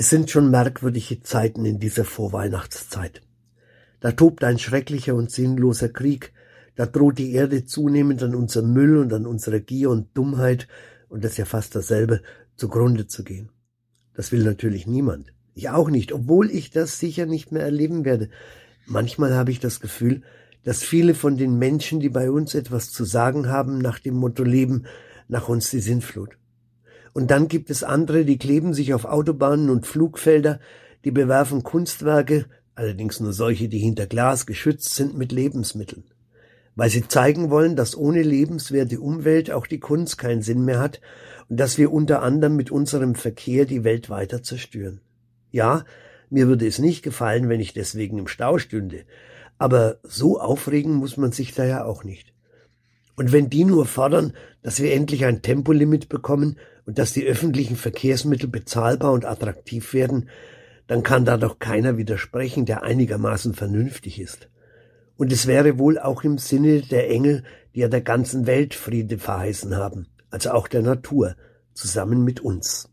Es sind schon merkwürdige Zeiten in dieser Vorweihnachtszeit. Da tobt ein schrecklicher und sinnloser Krieg, da droht die Erde zunehmend an unserem Müll und an unserer Gier und Dummheit, und das ist ja fast dasselbe, zugrunde zu gehen. Das will natürlich niemand. Ich auch nicht, obwohl ich das sicher nicht mehr erleben werde. Manchmal habe ich das Gefühl, dass viele von den Menschen, die bei uns etwas zu sagen haben, nach dem Motto leben, nach uns die Sintflut. Und dann gibt es andere, die kleben sich auf Autobahnen und Flugfelder, die bewerfen Kunstwerke, allerdings nur solche, die hinter Glas geschützt sind, mit Lebensmitteln. Weil sie zeigen wollen, dass ohne lebenswerte Umwelt auch die Kunst keinen Sinn mehr hat und dass wir unter anderem mit unserem Verkehr die Welt weiter zerstören. Ja, mir würde es nicht gefallen, wenn ich deswegen im Stau stünde, aber so aufregen muss man sich da ja auch nicht. Und wenn die nur fordern, dass wir endlich ein Tempolimit bekommen und dass die öffentlichen Verkehrsmittel bezahlbar und attraktiv werden, dann kann da doch keiner widersprechen, der einigermaßen vernünftig ist. Und es wäre wohl auch im Sinne der Engel, die ja der ganzen Welt Friede verheißen haben, also auch der Natur, zusammen mit uns.